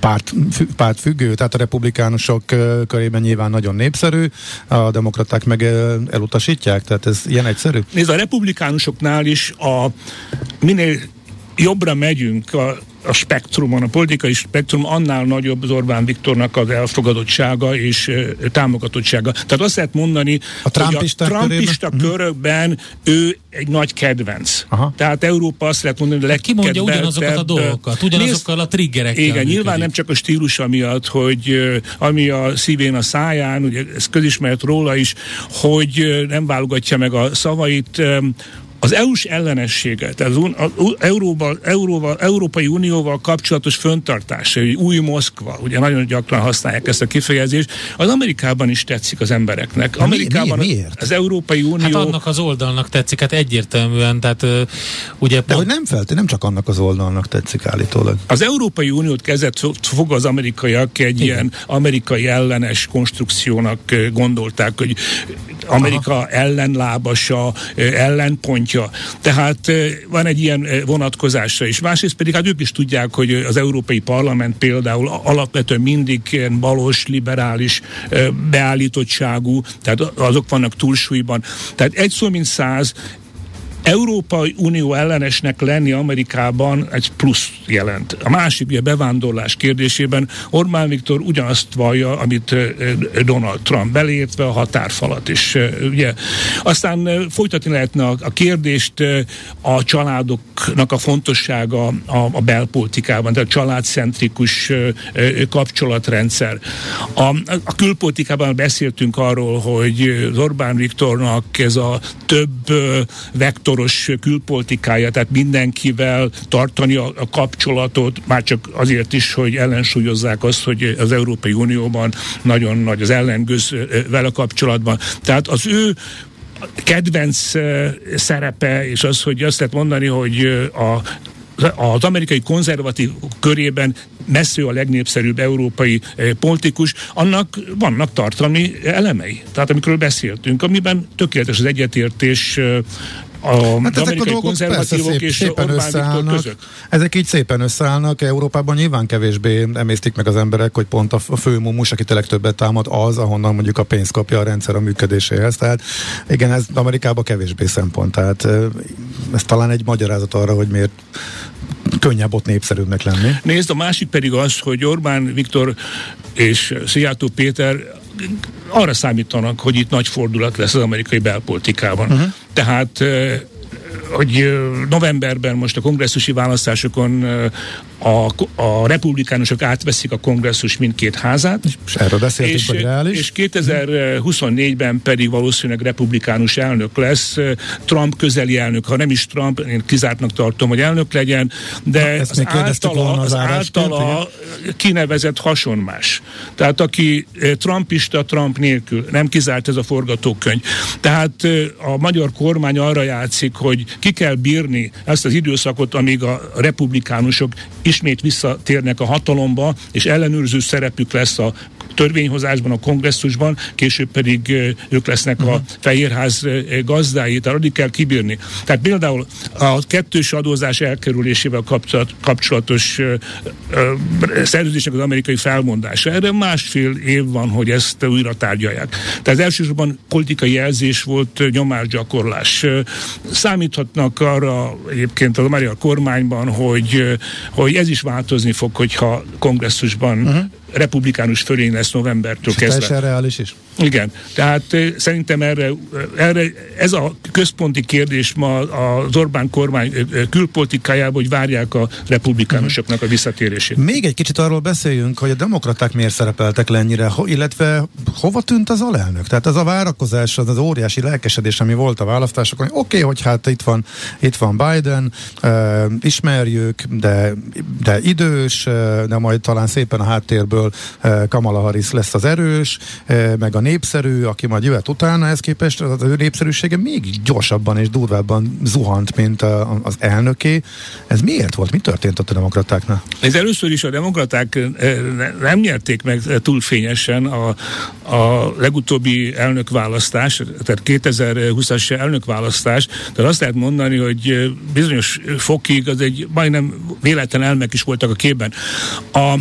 Speaker 3: párt, párt függő, tehát a republikánusok körében nyilván nagyon népszerű, a demokraták meg elutasítják, tehát ez ilyen egyszerű?
Speaker 5: Nézd, a republikánusoknál is a minél jobbra megyünk a a spektrumon, a politikai spektrum annál nagyobb az Orbán Viktornak az elfogadottsága és e, támogatottsága. Tehát azt lehet mondani, a hogy a trumpista körében? Mhm. körökben ő egy nagy kedvenc. Aha. Tehát Európa azt lehet mondani, hogy a
Speaker 2: Ki mondja ugyanazokat a dolgokat, ugyanazokkal a triggerekkel.
Speaker 5: Igen, működik. nyilván nem csak a stílusa miatt, hogy ami a szívén a száján, ugye ez közismert róla is, hogy nem válogatja meg a szavait, az EU-s ellenességet, tehát az, az Euróval, Euróval, Európai Unióval kapcsolatos föntartása, hogy új Moszkva, ugye nagyon gyakran használják ezt a kifejezést, az Amerikában is tetszik az embereknek.
Speaker 3: De
Speaker 5: Amerikában
Speaker 3: mi, mi, miért?
Speaker 5: az Európai Unió...
Speaker 2: Hát annak az oldalnak tetszik, hát egyértelműen, tehát ugye...
Speaker 3: De
Speaker 2: pont...
Speaker 3: hogy nem felt, nem csak annak az oldalnak tetszik állítólag.
Speaker 5: Az Európai Uniót kezdett fog az amerikaiak egy Igen. ilyen amerikai ellenes konstrukciónak gondolták, hogy Amerika Aha. ellenlábasa, ellenpontja. Tehát van egy ilyen vonatkozása is. Másrészt pedig hát ők is tudják, hogy az Európai Parlament például alapvetően mindig ilyen balos, liberális beállítottságú, tehát azok vannak túlsúlyban. Tehát egy szó mint száz, Európai Unió ellenesnek lenni Amerikában egy plusz jelent. A másik, ugye bevándorlás kérdésében Orbán Viktor ugyanazt vallja, amit Donald Trump belértve a határfalat is. Ugye. Aztán folytatni lehetne a, a kérdést a családoknak a fontossága a, a belpolitikában, tehát a családcentrikus kapcsolatrendszer. A, a külpolitikában beszéltünk arról, hogy Orbán Viktornak ez a több vektor vektoros külpolitikája, tehát mindenkivel tartani a, a kapcsolatot, már csak azért is, hogy ellensúlyozzák azt, hogy az Európai Unióban nagyon nagy az ellengőz vele kapcsolatban. Tehát az ő kedvenc szerepe, és az, hogy azt lehet mondani, hogy a az amerikai konzervatív körében messze a legnépszerűbb európai politikus, annak vannak tartalmi elemei. Tehát amikről beszéltünk, amiben tökéletes az egyetértés a hát ezek a dolgok persze szép, és szépen összeállnak. Között.
Speaker 3: Ezek így szépen összeállnak. Európában nyilván kevésbé emésztik meg az emberek, hogy pont a fő mumus, aki tényleg többet támad, az, ahonnan mondjuk a pénzt kapja a rendszer a működéséhez. Tehát igen, ez Amerikában kevésbé szempont. Tehát ez talán egy magyarázat arra, hogy miért könnyebb ott népszerűbbnek lenni.
Speaker 5: Nézd, a másik pedig az, hogy Orbán Viktor és Szijjártó Péter arra számítanak, hogy itt nagy fordulat lesz az amerikai belpolitikában. Uh-huh. Tehát hogy novemberben most a kongresszusi választásokon a, a republikánusok átveszik a kongresszus mindkét házát.
Speaker 3: És erről beszéltünk,
Speaker 5: és,
Speaker 3: hogy reális.
Speaker 5: És 2024-ben pedig valószínűleg republikánus elnök lesz, Trump közeli elnök, ha nem is Trump, én kizártnak tartom, hogy elnök legyen, de Na, az, általa, az, az általa kinevezett hasonmás. Tehát aki Trumpista, Trump nélkül, nem kizárt ez a forgatókönyv. Tehát a magyar kormány arra játszik, hogy ki kell bírni ezt az időszakot, amíg a republikánusok ismét visszatérnek a hatalomba, és ellenőrző szerepük lesz a törvényhozásban, a kongresszusban, később pedig ők lesznek uh-huh. a mhm. Fehérház gazdái, tehát addig kell kibírni. Tehát például a kettős adózás elkerülésével kapcsolat, kapcsolatos szerződésnek az amerikai felmondása. Erre másfél év van, hogy ezt újra tárgyalják. Tehát elsősorban politikai jelzés volt nyomásgyakorlás. Számíthatnak arra egyébként az magyar kormányban, hogy, hogy ez is változni fog, hogyha kongresszusban uh-huh republikánus fölény lesz novembertől kezdve.
Speaker 3: Teljesen reális is.
Speaker 5: Igen, tehát szerintem erre, erre ez a központi kérdés ma az Orbán kormány külpolitikájában, hogy várják a republikánusoknak a visszatérését.
Speaker 3: Még egy kicsit arról beszéljünk, hogy a demokraták miért szerepeltek le ennyire, illetve hova tűnt az alelnök? Tehát az a várakozás, az, az óriási lelkesedés, ami volt a választásokon, oké, okay, hogy hát itt van, itt van Biden, uh, ismerjük, de, de idős, uh, de majd talán szépen a háttérből uh, Kamala Harris lesz az erős, uh, meg a népszerű, aki majd jöhet utána, ez képest az ő népszerűsége még gyorsabban és durvábban zuhant, mint a, az elnöké. Ez miért volt? Mi történt ott a demokratáknál?
Speaker 5: Ez először is a demokraták nem nyerték meg túl fényesen a, a legutóbbi elnökválasztás, tehát 2020-as elnökválasztás, tehát azt lehet mondani, hogy bizonyos fokig az egy majdnem véletlen elmek is voltak a képben. A,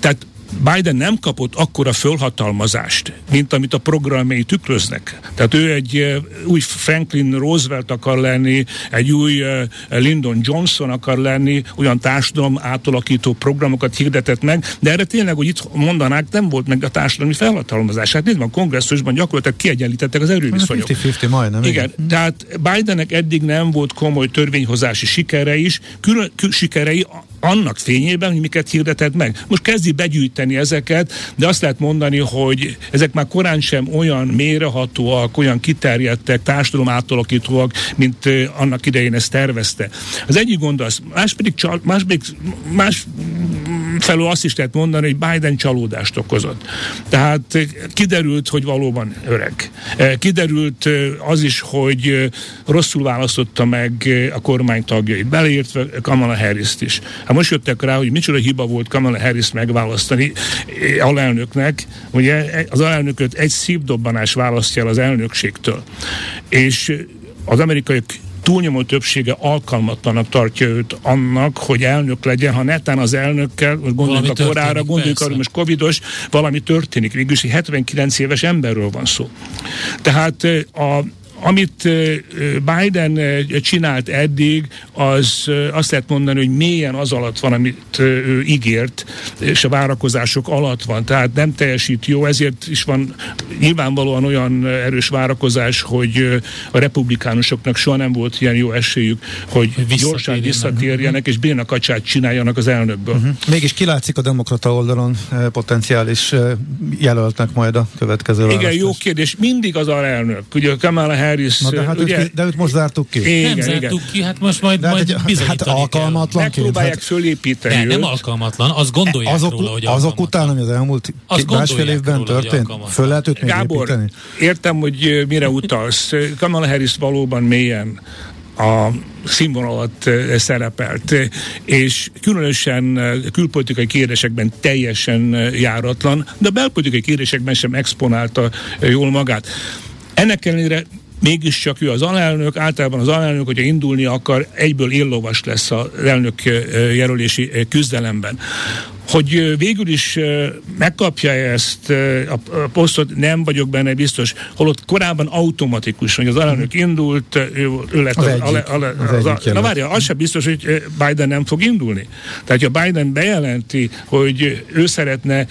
Speaker 5: tehát Biden nem kapott akkora fölhatalmazást, mint amit a programjai tükröznek. Tehát ő egy új Franklin Roosevelt akar lenni, egy új Lyndon Johnson akar lenni, olyan társadalom átalakító programokat hirdetett meg, de erre tényleg, hogy itt mondanák, nem volt meg a társadalmi felhatalmazás. Hát nézd, a kongresszusban gyakorlatilag kiegyenlítettek az erőviszonyok.
Speaker 3: 50-50 majdnem.
Speaker 5: Igen, igen. tehát Bidennek eddig nem volt komoly törvényhozási sikere is, külön, kül, sikerei annak fényében, hogy miket hirdeted meg. Most kezdi begyűjteni ezeket, de azt lehet mondani, hogy ezek már korán sem olyan mérehatóak, olyan kiterjedtek, társadalom átalakítóak, mint annak idején ezt tervezte. Az egyik gond az, más pedig, más, pedig, más felől azt is lehet mondani, hogy Biden csalódást okozott. Tehát kiderült, hogy valóban öreg. Kiderült az is, hogy rosszul választotta meg a kormány tagjait, beleértve Kamala Harris-t is. Hát most jöttek rá, hogy micsoda hiba volt Kamala Harris megválasztani alelnöknek. Ugye az alelnököt egy szívdobbanás választja el az elnökségtől. És az amerikaiak túlnyomó többsége alkalmatlanak tartja őt annak, hogy elnök legyen, ha netán az elnökkel, gondoljuk a korára, gondoljuk arra, most covidos, valami történik. Végülis 79 éves emberről van szó. Tehát a amit Biden csinált eddig, az azt lehet mondani, hogy mélyen az alatt van, amit ő ígért, és a várakozások alatt van. Tehát nem teljesít jó, ezért is van nyilvánvalóan olyan erős várakozás, hogy a republikánusoknak soha nem volt ilyen jó esélyük, hogy gyorsan visszatérjenek, és bénakacsát csináljanak az elnökből. Uh-huh.
Speaker 3: Mégis kilátszik a demokrata oldalon potenciális jelöltnek majd a következő
Speaker 5: Igen, választás. jó kérdés. Mindig az elnök. Ugye Kamala Harris.
Speaker 3: Na de, hát ugye, őt, de őt most zártuk ki.
Speaker 2: Igen, nem zártuk igen. ki, hát most majd,
Speaker 3: de
Speaker 2: majd hát,
Speaker 3: hát alkalmatlan
Speaker 5: Megpróbálják hát, fölépíteni
Speaker 2: ne, nem alkalmatlan, az gondolják
Speaker 3: azok,
Speaker 2: róla, hogy
Speaker 3: Azok után, ami az elmúlt másfél évben róla, történt, föl lehet őt még Gábor, építeni?
Speaker 5: értem, hogy mire utalsz. Kamala Harris valóban mélyen a színvonalat szerepelt, és különösen külpolitikai kérdésekben teljesen járatlan, de a belpolitikai kérdésekben sem exponálta jól magát. Ennek ellenére mégiscsak ő az alelnök, általában az alelnök, hogyha indulni akar, egyből illovas lesz az elnök jelölési küzdelemben. Hogy végül is megkapja ezt a posztot, nem vagyok benne biztos, holott korábban automatikus, hogy az alelnök indult, ő, ő lett az, az, egyik, az, az, az, az Na várja, az sem biztos, hogy Biden nem fog indulni. Tehát, ha Biden bejelenti, hogy ő szeretne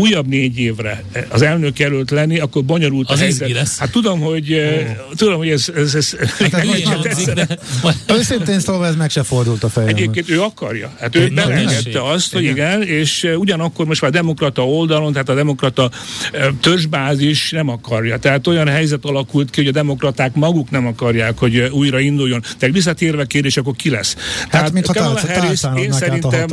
Speaker 5: újabb négy évre az elnök jelölt lenni, akkor bonyolult
Speaker 2: az
Speaker 5: a helyzet.
Speaker 2: Lesz.
Speaker 5: Hát tudom, hogy oh. tudom, hogy ez, ez, ez hát
Speaker 3: ez Őszintén szóval ez meg se fordult a fejemben.
Speaker 5: Egyébként ő akarja. Hát ő belegette azt, hogy igen, és ugyanakkor most már demokrata oldalon, tehát a demokrata törzsbázis nem akarja. Tehát olyan helyzet alakult ki, hogy a demokraták maguk nem akarják, hogy újra induljon. Tehát visszatérve kérdés, akkor ki lesz?
Speaker 3: Hát, tehát mint Kamala Harris,
Speaker 5: én szerintem,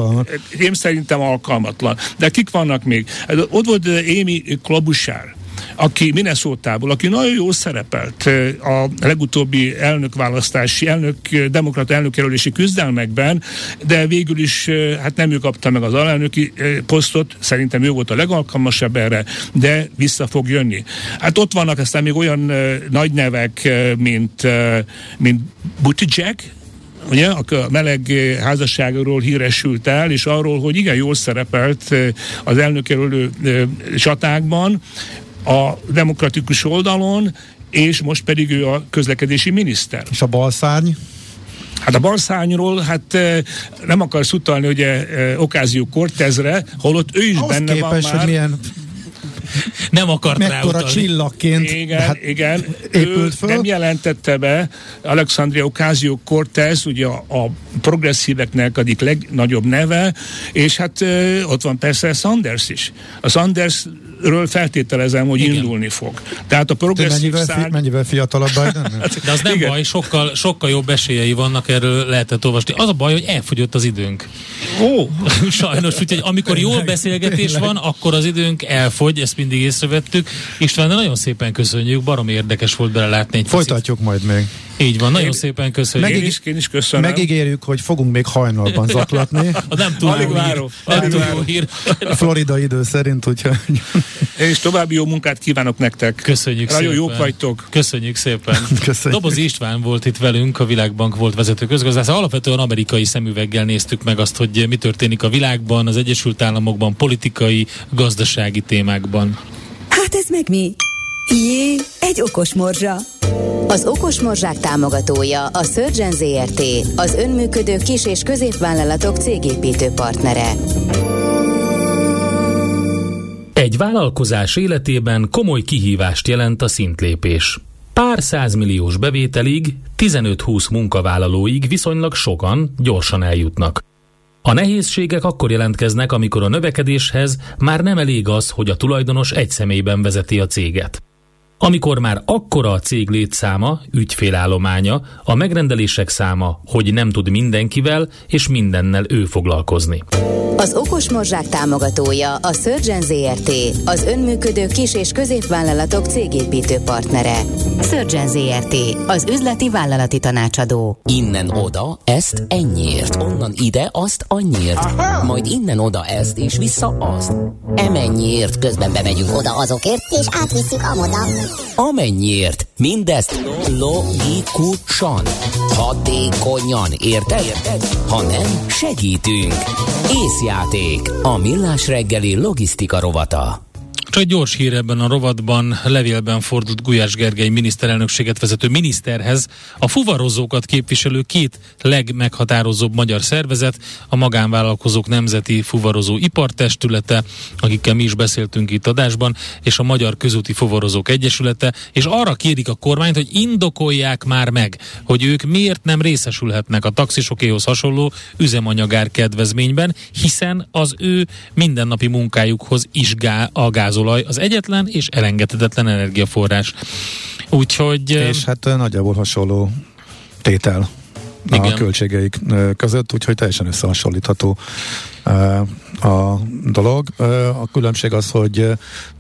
Speaker 5: én szerintem alkalmatlan. De kik vannak még? Ott volt Émi Klobusár, aki Minnesota-ból, aki nagyon jól szerepelt a legutóbbi elnökválasztási, elnök, demokrata elnökjelölési küzdelmekben, de végül is hát nem ő kapta meg az alelnöki posztot, szerintem ő volt a legalkalmasabb erre, de vissza fog jönni. Hát ott vannak aztán még olyan nagy nevek, mint, mint Buttigieg, ugye, a meleg házasságról híresült el, és arról, hogy igen jól szerepelt az elnökjelölő csatákban a demokratikus oldalon, és most pedig ő a közlekedési miniszter.
Speaker 3: És a balszárny?
Speaker 5: Hát a balszányról, hát nem akarsz utalni ugye Okázió Cortezre, holott ő is Ahhoz benne
Speaker 3: képes,
Speaker 5: van már.
Speaker 3: Hogy milyen
Speaker 2: nem akart
Speaker 3: Mekkora csillagként
Speaker 5: igen, hát igen. épült föl. nem jelentette be Alexandria Ocasio-Cortez, ugye a, a progresszíveknek egyik legnagyobb neve, és hát ott van persze Sanders is. A Sanders ről feltételezem, hogy Igen. indulni fog. Tehát a progresszív
Speaker 3: mennyivel, szár... fi, mennyivel fiatalabb Biden?
Speaker 2: De az nem Igen. baj, sokkal, sokkal jobb esélyei vannak, erről lehetett olvasni. Az a baj, hogy elfogyott az időnk.
Speaker 5: Ó!
Speaker 2: Sajnos, úgyhogy amikor jól beszélgetés van, akkor az időnk elfogy, ezt mindig észrevettük. István, de nagyon szépen köszönjük, barom érdekes volt belelátni egy
Speaker 3: Folytatjuk majd még.
Speaker 2: Így van, nagyon én, szépen köszönjük.
Speaker 5: Megíg, én is, én is köszönöm.
Speaker 3: Megígérjük, hogy fogunk még hajnalban zaklatni.
Speaker 2: A nem túl jó hír. Nem túl jó hír.
Speaker 3: Florida idő szerint, úgyhogy...
Speaker 5: Én is további jó munkát kívánok nektek.
Speaker 2: Köszönjük Nagyon
Speaker 5: szépen. jók vagytok.
Speaker 2: Köszönjük szépen. Köszönjük. Doboz István volt itt velünk, a Világbank volt vezető közgazdász. Alapvetően amerikai szemüveggel néztük meg azt, hogy mi történik a világban, az Egyesült Államokban, politikai, gazdasági témákban.
Speaker 1: Hát ez meg mi? Jé, egy okos morzsa. Az Okos Morzsák támogatója a Surgeon ZRT, az önműködő kis- és középvállalatok cégépítő partnere.
Speaker 6: Egy vállalkozás életében komoly kihívást jelent a szintlépés. Pár százmilliós bevételig, 15-20 munkavállalóig viszonylag sokan gyorsan eljutnak. A nehézségek akkor jelentkeznek, amikor a növekedéshez már nem elég az, hogy a tulajdonos egy személyben vezeti a céget. Amikor már akkora a cég létszáma, ügyfélállománya, a megrendelések száma, hogy nem tud mindenkivel és mindennel ő foglalkozni.
Speaker 1: Az Okos Morzsák támogatója a Surgeon ZRT, az önműködő kis- és középvállalatok cégépítő partnere. Surgeon ZRT, az üzleti vállalati tanácsadó.
Speaker 4: Innen oda, ezt ennyiért, onnan ide, azt annyiért, majd innen oda ezt, és vissza azt. Emennyiért közben bemegyünk oda azokért,
Speaker 7: és átvisszük amoda.
Speaker 4: Amennyiért. Mindezt logikusan, hatékonyan, érted? Érted? Ha nem, segítünk. Észjáték, a millás reggeli logisztika rovata.
Speaker 2: Csak egy gyors hír ebben a rovatban levélben fordult Gulyás Gergely miniszterelnökséget vezető miniszterhez. A fuvarozókat képviselő két legmeghatározóbb magyar szervezet, a Magánvállalkozók Nemzeti Fuvarozó Ipartestülete, akikkel mi is beszéltünk itt adásban, és a Magyar Közúti Fuvarozók Egyesülete, és arra kérik a kormányt, hogy indokolják már meg, hogy ők miért nem részesülhetnek a taxisokéhoz hasonló üzemanyagár kedvezményben, hiszen az ő mindennapi munkájukhoz is gá- a gázolaj az egyetlen és elengedhetetlen energiaforrás. Úgyhogy...
Speaker 3: És hát nagyjából hasonló tétel a
Speaker 2: Igen.
Speaker 3: költségeik ö, között, úgyhogy teljesen összehasonlítható a dolog. A különbség az, hogy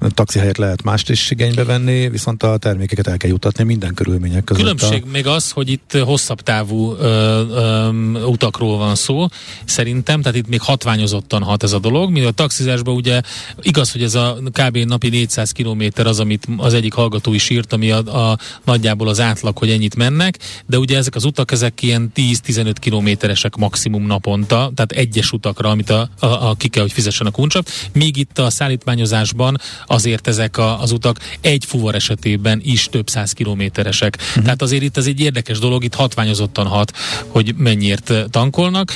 Speaker 3: taxi helyett lehet mást is igénybe venni, viszont a termékeket el kell jutatni minden körülmények között.
Speaker 2: Különbség még az, hogy itt hosszabb távú ö, ö, utakról van szó, szerintem, tehát itt még hatványozottan hat ez a dolog, míg a taxizásban ugye igaz, hogy ez a kb. napi 400 kilométer az, amit az egyik hallgató is írt, ami a, a nagyjából az átlag, hogy ennyit mennek, de ugye ezek az utak, ezek ilyen 10-15 kilométeresek maximum naponta, tehát egyes utakra, amit a, a, a ki kell, hogy fizessen a kuncsap, míg itt a szállítmányozásban azért ezek a, az utak egy fuvar esetében is több száz kilométeresek. Uh-huh. Tehát azért itt az egy érdekes dolog, itt hatványozottan hat, hogy mennyiért eh, tankolnak.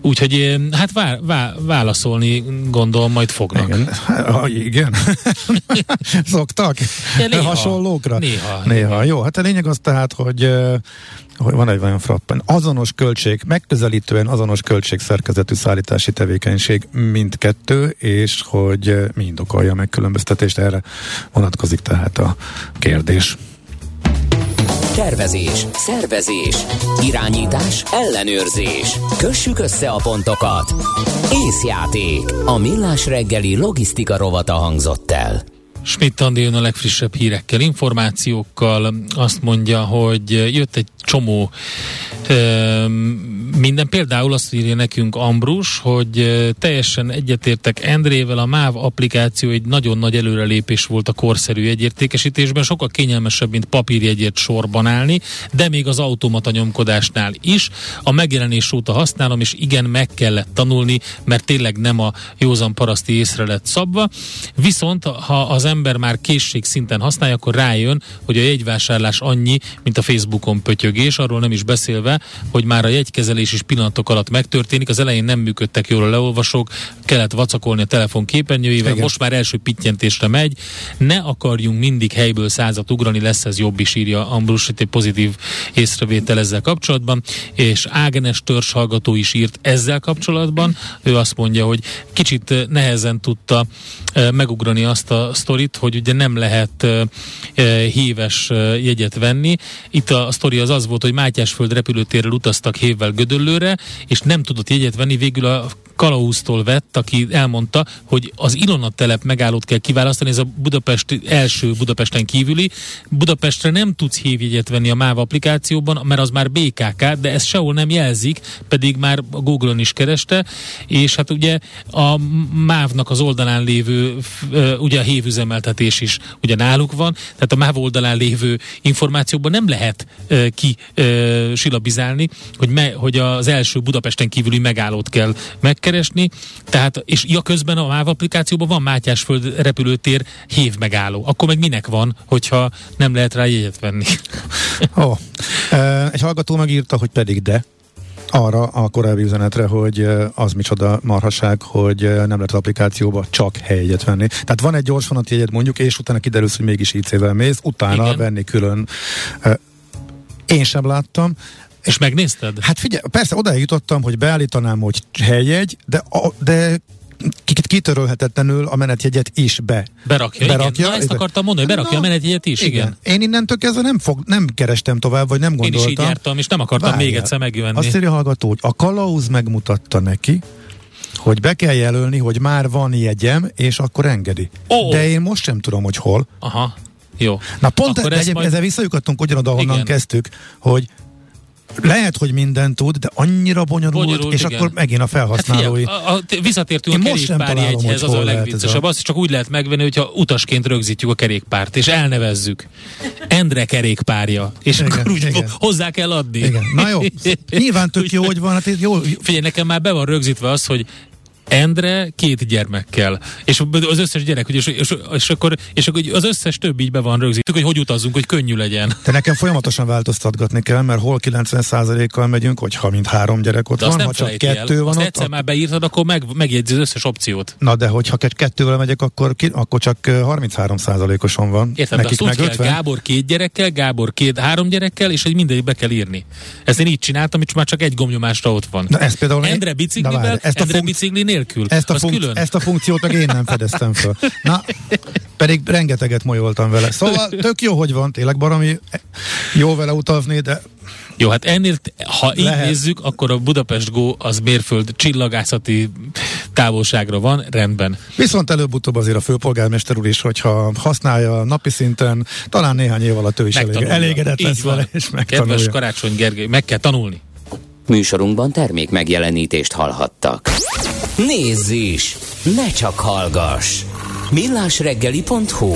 Speaker 2: Úgyhogy eh, hát vá, vá, válaszolni gondolom majd fognak.
Speaker 3: Igen. Ha, igen. Szoktak
Speaker 2: Ja, néha.
Speaker 3: hasonlókra?
Speaker 2: Néha.
Speaker 3: Néha. Jó, hát a lényeg az tehát, hogy hogy van egy olyan frappen. Azonos költség, megközelítően azonos költség szerkezetű szállítási tevékenység mindkettő, és hogy ö, mi indokolja a megkülönböztetést, erre vonatkozik tehát a kérdés.
Speaker 4: Tervezés, szervezés, irányítás, ellenőrzés. Kössük össze a pontokat. Észjáték, a millás reggeli logisztika rovata hangzott el.
Speaker 2: Schmidt Andi jön a legfrissebb hírekkel, információkkal. Azt mondja, hogy jött egy csomó minden. Például azt írja nekünk Ambrus, hogy ö, teljesen egyetértek Endrével, a MÁV applikáció egy nagyon nagy előrelépés volt a korszerű jegyértékesítésben, sokkal kényelmesebb, mint papírjegyért sorban állni, de még az automata nyomkodásnál is. A megjelenés óta használom, és igen, meg kellett tanulni, mert tényleg nem a józan paraszti észre lett szabva. Viszont, ha az ember már készség szinten használja, akkor rájön, hogy a jegyvásárlás annyi, mint a Facebookon pötyögés, arról nem is beszélve, hogy már a jegykezelés is pillanatok alatt megtörténik. Az elején nem működtek jól a leolvasók, kellett vacakolni a telefon képernyőjével,
Speaker 3: Igen.
Speaker 2: most már első pittyentésre megy. Ne akarjunk mindig helyből százat ugrani, lesz ez jobb is, írja Ambrus, itt egy pozitív észrevétel ezzel kapcsolatban, és Ágnes törzs hallgató is írt ezzel kapcsolatban. Ő azt mondja, hogy kicsit eh, nehezen tudta eh, megugrani azt a sztorit, hogy ugye nem lehet eh, eh, eh, jegyet venni. Itt a, a sztori az az volt, hogy Mátyásföld repülőtérrel utaztak hévvel Gödöllőre, és nem tudott jegyet venni, végül a Kalausztól vett, aki elmondta, hogy az Ilona telep megállót kell kiválasztani, ez a Budapest első Budapesten kívüli. Budapestre nem tudsz hívjegyet venni a MÁV applikációban, mert az már BKK, de ez sehol nem jelzik, pedig már Google-on is kereste, és hát ugye a MÁV-nak az oldalán lévő, ugye a hévüzemeltetés is ugye náluk van, tehát a MÁV oldalán lévő információkban nem lehet ki silabizálni, hogy, me, hogy az első Budapesten kívüli megállót kell megkeresni, tehát, és ja közben a MÁV applikációban van Mátyásföld repülőtér hév megálló. Akkor meg minek van, hogyha nem lehet rá jegyet venni?
Speaker 3: Ó, ö, egy hallgató megírta, hogy pedig de, arra a korábbi üzenetre, hogy az micsoda marhaság, hogy nem lehet az applikációba csak helyet venni. Tehát van egy gyorsvonati jegyed mondjuk, és utána kiderülsz, hogy mégis IC-vel mész, utána
Speaker 2: Igen.
Speaker 3: venni külön. Én sem láttam.
Speaker 2: És megnézted?
Speaker 3: Hát figyelj, persze oda jutottam, hogy beállítanám, hogy helyjegy, de, a, de kitörölhetetlenül a menetjegyet is be.
Speaker 2: Berakja, berakja igen. Na, ezt akartam mondani, hogy berakja Na, a menetjegyet is, igen.
Speaker 3: igen. Én innentől kezdve nem, fog, nem kerestem tovább, vagy nem gondoltam.
Speaker 2: Én is így jártam, és nem akartam Várjál. még egyszer megvenni.
Speaker 3: Azt írja hallgató, hogy a kalauz megmutatta neki, hogy be kell jelölni, hogy már van jegyem, és akkor engedi. Oh. De én most sem tudom, hogy hol.
Speaker 2: Aha. Jó.
Speaker 3: Na pont e- egyébként majd... ezzel visszajutottunk ugyanoda, honnan Igen. kezdtük, hogy lehet, hogy minden tud, de annyira bonyolult, bonyolult és igen. akkor megint a felhasználói. Hát
Speaker 2: figyel, a, a, visszatértünk Én a kerékpárjegyhez, az a legviccesebb. A... Azt csak úgy lehet megvenni, hogyha utasként rögzítjük a kerékpárt, és elnevezzük. Endre kerékpárja. És igen, akkor úgy igen. hozzá kell adni.
Speaker 3: Igen. Na jó, nyilván tök jó, hogy van. Hát jó.
Speaker 2: Figyelj, nekem már be van rögzítve az, hogy Endre két gyermekkel. És az összes gyerek, és, és, és, akkor, és akkor az összes több így be van rögzítve, hogy hogy utazzunk, hogy könnyű legyen.
Speaker 3: De nekem folyamatosan változtatgatni kell, mert hol 90%-kal megyünk, hogyha mind három gyerek ott de van, ha csak kettő el. van azt ott.
Speaker 2: egyszer már beírtad, akkor meg, megjegyzi az összes opciót.
Speaker 3: Na de hogyha kettővel megyek, akkor, ki, akkor csak 33%-oson van.
Speaker 2: Értem, Nekik de azt meg úgy kell, Gábor két gyerekkel, Gábor két három gyerekkel, és hogy mindegyik be kell írni. Ezt én így csináltam, és már csak egy gomnyomásra ott van.
Speaker 3: Na, ez például
Speaker 2: Endre biciklivel, Endre bicikli nélkül.
Speaker 3: Ezt a, funk- ezt a funkciót meg én nem fedeztem föl. Na, pedig rengeteget molyoltam vele. Szóval tök jó, hogy van, tényleg baromi jó vele utazni, de
Speaker 2: jó, hát ennél, ha Lehet. így nézzük, akkor a Budapest Go az mérföld csillagászati távolságra van, rendben.
Speaker 3: Viszont előbb-utóbb azért a főpolgármester úr is, hogyha használja napi szinten, talán néhány év alatt ő is elég, elégedett lesz vele, és megtanulja.
Speaker 2: Kedves Karácsony Gergely, meg kell tanulni.
Speaker 4: Műsorunkban termék megjelenítést hallhattak. Nézz is! Ne csak hallgass! millásreggeli.hu